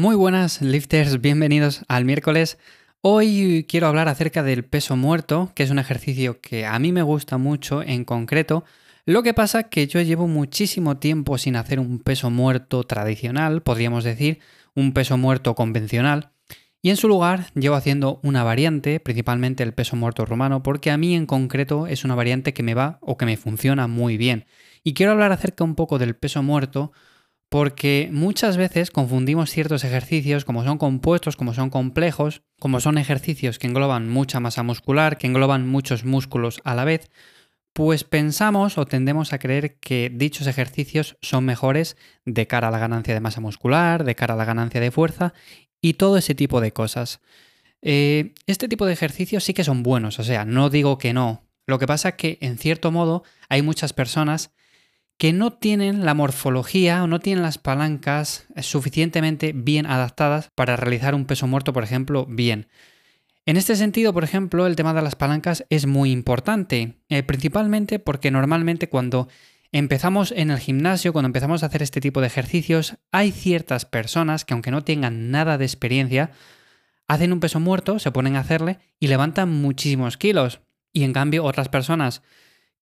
Muy buenas lifters, bienvenidos al miércoles. Hoy quiero hablar acerca del peso muerto, que es un ejercicio que a mí me gusta mucho en concreto. Lo que pasa que yo llevo muchísimo tiempo sin hacer un peso muerto tradicional, podríamos decir, un peso muerto convencional. Y en su lugar llevo haciendo una variante, principalmente el peso muerto rumano, porque a mí en concreto es una variante que me va o que me funciona muy bien. Y quiero hablar acerca un poco del peso muerto porque muchas veces confundimos ciertos ejercicios como son compuestos, como son complejos, como son ejercicios que engloban mucha masa muscular, que engloban muchos músculos a la vez, pues pensamos o tendemos a creer que dichos ejercicios son mejores de cara a la ganancia de masa muscular, de cara a la ganancia de fuerza y todo ese tipo de cosas. Eh, este tipo de ejercicios sí que son buenos, o sea, no digo que no. Lo que pasa es que, en cierto modo, hay muchas personas que no tienen la morfología o no tienen las palancas suficientemente bien adaptadas para realizar un peso muerto, por ejemplo, bien. En este sentido, por ejemplo, el tema de las palancas es muy importante, eh, principalmente porque normalmente cuando empezamos en el gimnasio, cuando empezamos a hacer este tipo de ejercicios, hay ciertas personas que aunque no tengan nada de experiencia, hacen un peso muerto, se ponen a hacerle y levantan muchísimos kilos. Y en cambio otras personas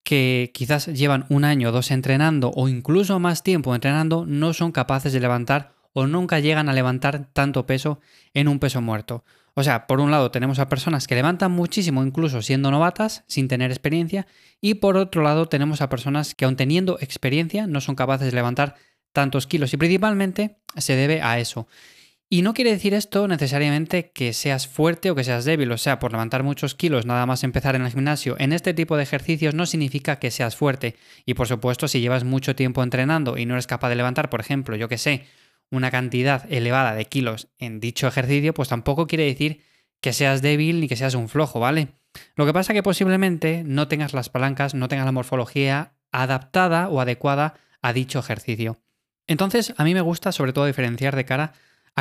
que quizás llevan un año o dos entrenando o incluso más tiempo entrenando no son capaces de levantar o nunca llegan a levantar tanto peso en un peso muerto. O sea, por un lado tenemos a personas que levantan muchísimo incluso siendo novatas, sin tener experiencia, y por otro lado tenemos a personas que aun teniendo experiencia no son capaces de levantar tantos kilos y principalmente se debe a eso. Y no quiere decir esto necesariamente que seas fuerte o que seas débil, o sea, por levantar muchos kilos nada más empezar en el gimnasio, en este tipo de ejercicios no significa que seas fuerte. Y por supuesto, si llevas mucho tiempo entrenando y no eres capaz de levantar, por ejemplo, yo que sé, una cantidad elevada de kilos en dicho ejercicio, pues tampoco quiere decir que seas débil ni que seas un flojo, ¿vale? Lo que pasa es que posiblemente no tengas las palancas, no tengas la morfología adaptada o adecuada a dicho ejercicio. Entonces, a mí me gusta sobre todo diferenciar de cara a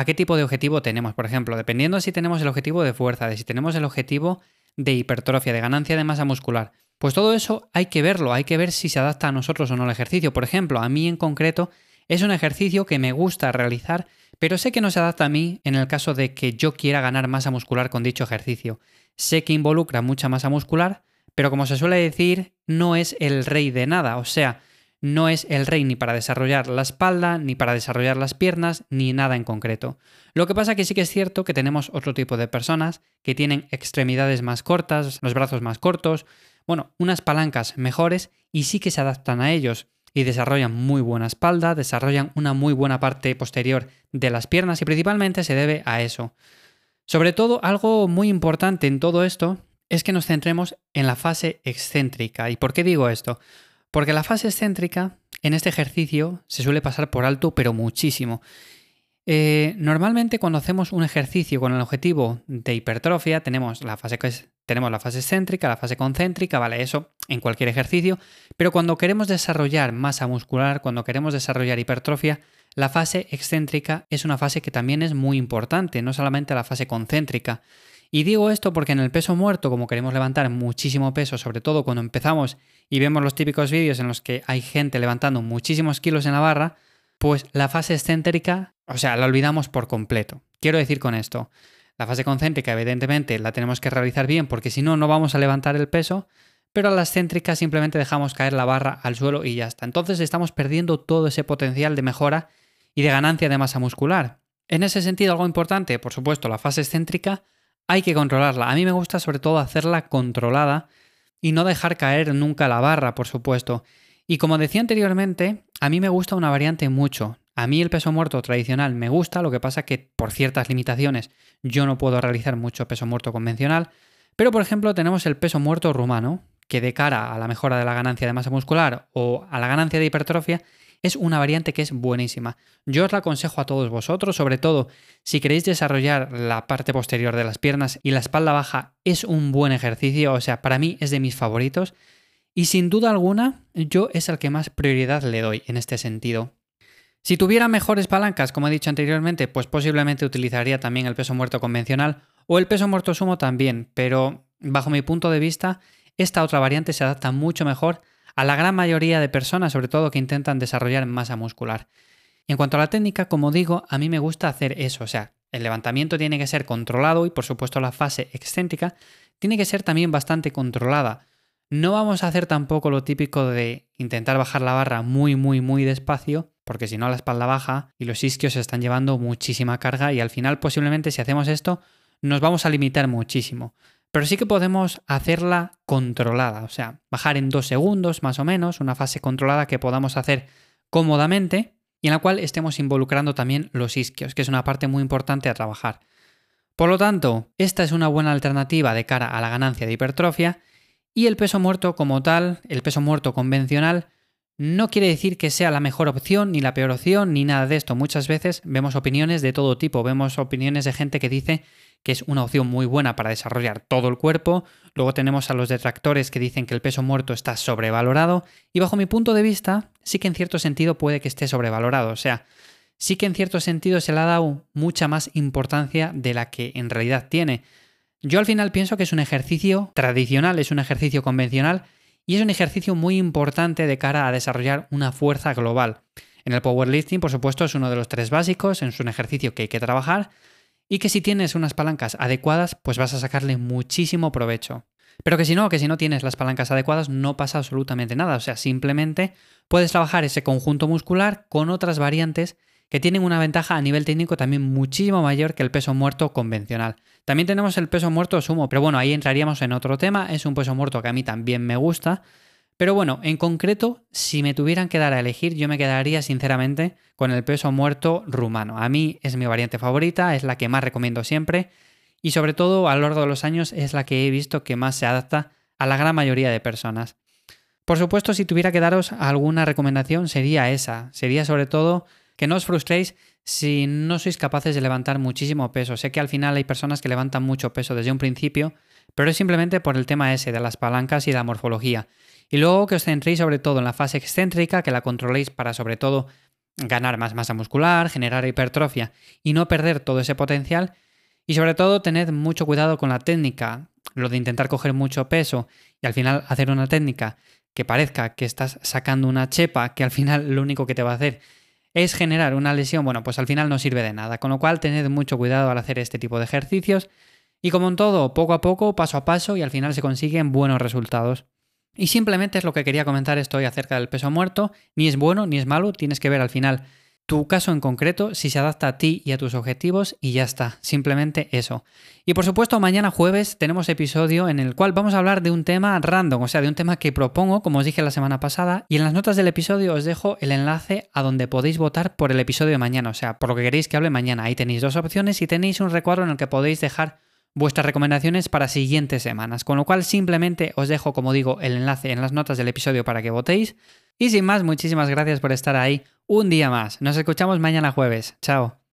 qué tipo de objetivo tenemos. Por ejemplo, dependiendo si tenemos el objetivo de fuerza, de si tenemos el objetivo de hipertrofia, de ganancia de masa muscular. Pues todo eso hay que verlo, hay que ver si se adapta a nosotros o no el ejercicio. Por ejemplo, a mí en concreto es un ejercicio que me gusta realizar, pero sé que no se adapta a mí en el caso de que yo quiera ganar masa muscular con dicho ejercicio. Sé que involucra mucha masa muscular, pero como se suele decir, no es el rey de nada. O sea, no es el rey ni para desarrollar la espalda, ni para desarrollar las piernas, ni nada en concreto. Lo que pasa que sí que es cierto que tenemos otro tipo de personas que tienen extremidades más cortas, los brazos más cortos, bueno, unas palancas mejores y sí que se adaptan a ellos y desarrollan muy buena espalda, desarrollan una muy buena parte posterior de las piernas y principalmente se debe a eso. Sobre todo, algo muy importante en todo esto es que nos centremos en la fase excéntrica. ¿Y por qué digo esto? Porque la fase excéntrica en este ejercicio se suele pasar por alto, pero muchísimo. Eh, normalmente cuando hacemos un ejercicio con el objetivo de hipertrofia, tenemos la fase tenemos la fase excéntrica, la fase concéntrica, vale, eso en cualquier ejercicio, pero cuando queremos desarrollar masa muscular, cuando queremos desarrollar hipertrofia, la fase excéntrica es una fase que también es muy importante, no solamente la fase concéntrica. Y digo esto porque en el peso muerto, como queremos levantar muchísimo peso, sobre todo cuando empezamos y vemos los típicos vídeos en los que hay gente levantando muchísimos kilos en la barra, pues la fase excéntrica, o sea, la olvidamos por completo. Quiero decir con esto, la fase concéntrica evidentemente la tenemos que realizar bien porque si no, no vamos a levantar el peso, pero a la excéntrica simplemente dejamos caer la barra al suelo y ya está. Entonces estamos perdiendo todo ese potencial de mejora y de ganancia de masa muscular. En ese sentido, algo importante, por supuesto, la fase excéntrica hay que controlarla. A mí me gusta sobre todo hacerla controlada y no dejar caer nunca la barra, por supuesto. Y como decía anteriormente, a mí me gusta una variante mucho. A mí el peso muerto tradicional me gusta, lo que pasa que por ciertas limitaciones yo no puedo realizar mucho peso muerto convencional. Pero por ejemplo tenemos el peso muerto rumano, que de cara a la mejora de la ganancia de masa muscular o a la ganancia de hipertrofia es una variante que es buenísima. Yo os la aconsejo a todos vosotros, sobre todo si queréis desarrollar la parte posterior de las piernas y la espalda baja, es un buen ejercicio, o sea, para mí es de mis favoritos. Y sin duda alguna, yo es el que más prioridad le doy en este sentido. Si tuviera mejores palancas, como he dicho anteriormente, pues posiblemente utilizaría también el peso muerto convencional o el peso muerto sumo también, pero bajo mi punto de vista, esta otra variante se adapta mucho mejor a la gran mayoría de personas, sobre todo que intentan desarrollar masa muscular. En cuanto a la técnica, como digo, a mí me gusta hacer eso, o sea, el levantamiento tiene que ser controlado y por supuesto la fase excéntrica tiene que ser también bastante controlada. No vamos a hacer tampoco lo típico de intentar bajar la barra muy, muy, muy despacio, porque si no la espalda baja y los isquios se están llevando muchísima carga y al final posiblemente si hacemos esto nos vamos a limitar muchísimo. Pero sí que podemos hacerla controlada, o sea, bajar en dos segundos más o menos, una fase controlada que podamos hacer cómodamente y en la cual estemos involucrando también los isquios, que es una parte muy importante a trabajar. Por lo tanto, esta es una buena alternativa de cara a la ganancia de hipertrofia y el peso muerto como tal, el peso muerto convencional, no quiere decir que sea la mejor opción, ni la peor opción, ni nada de esto. Muchas veces vemos opiniones de todo tipo, vemos opiniones de gente que dice que es una opción muy buena para desarrollar todo el cuerpo, luego tenemos a los detractores que dicen que el peso muerto está sobrevalorado, y bajo mi punto de vista, sí que en cierto sentido puede que esté sobrevalorado, o sea, sí que en cierto sentido se le ha dado mucha más importancia de la que en realidad tiene. Yo al final pienso que es un ejercicio tradicional, es un ejercicio convencional y es un ejercicio muy importante de cara a desarrollar una fuerza global. En el powerlifting, por supuesto, es uno de los tres básicos, es un ejercicio que hay que trabajar y que si tienes unas palancas adecuadas, pues vas a sacarle muchísimo provecho. Pero que si no, que si no tienes las palancas adecuadas, no pasa absolutamente nada. O sea, simplemente puedes trabajar ese conjunto muscular con otras variantes que tienen una ventaja a nivel técnico también muchísimo mayor que el peso muerto convencional. También tenemos el peso muerto sumo, pero bueno, ahí entraríamos en otro tema, es un peso muerto que a mí también me gusta. Pero bueno, en concreto, si me tuvieran que dar a elegir, yo me quedaría sinceramente con el peso muerto rumano. A mí es mi variante favorita, es la que más recomiendo siempre y sobre todo a lo largo de los años es la que he visto que más se adapta a la gran mayoría de personas. Por supuesto, si tuviera que daros alguna recomendación sería esa, sería sobre todo que no os frustréis si no sois capaces de levantar muchísimo peso. Sé que al final hay personas que levantan mucho peso desde un principio, pero es simplemente por el tema ese de las palancas y la morfología. Y luego que os centréis sobre todo en la fase excéntrica, que la controléis para sobre todo ganar más masa muscular, generar hipertrofia y no perder todo ese potencial. Y sobre todo tened mucho cuidado con la técnica, lo de intentar coger mucho peso y al final hacer una técnica que parezca que estás sacando una chepa que al final lo único que te va a hacer es generar una lesión, bueno, pues al final no sirve de nada. Con lo cual, tened mucho cuidado al hacer este tipo de ejercicios. Y como en todo, poco a poco, paso a paso, y al final se consiguen buenos resultados. Y simplemente es lo que quería comentar esto hoy acerca del peso muerto. Ni es bueno ni es malo, tienes que ver al final tu caso en concreto, si se adapta a ti y a tus objetivos y ya está, simplemente eso. Y por supuesto, mañana jueves tenemos episodio en el cual vamos a hablar de un tema random, o sea, de un tema que propongo, como os dije la semana pasada, y en las notas del episodio os dejo el enlace a donde podéis votar por el episodio de mañana, o sea, por lo que queréis que hable mañana. Ahí tenéis dos opciones y tenéis un recuadro en el que podéis dejar vuestras recomendaciones para siguientes semanas, con lo cual simplemente os dejo, como digo, el enlace en las notas del episodio para que votéis. Y sin más, muchísimas gracias por estar ahí un día más. Nos escuchamos mañana jueves. Chao.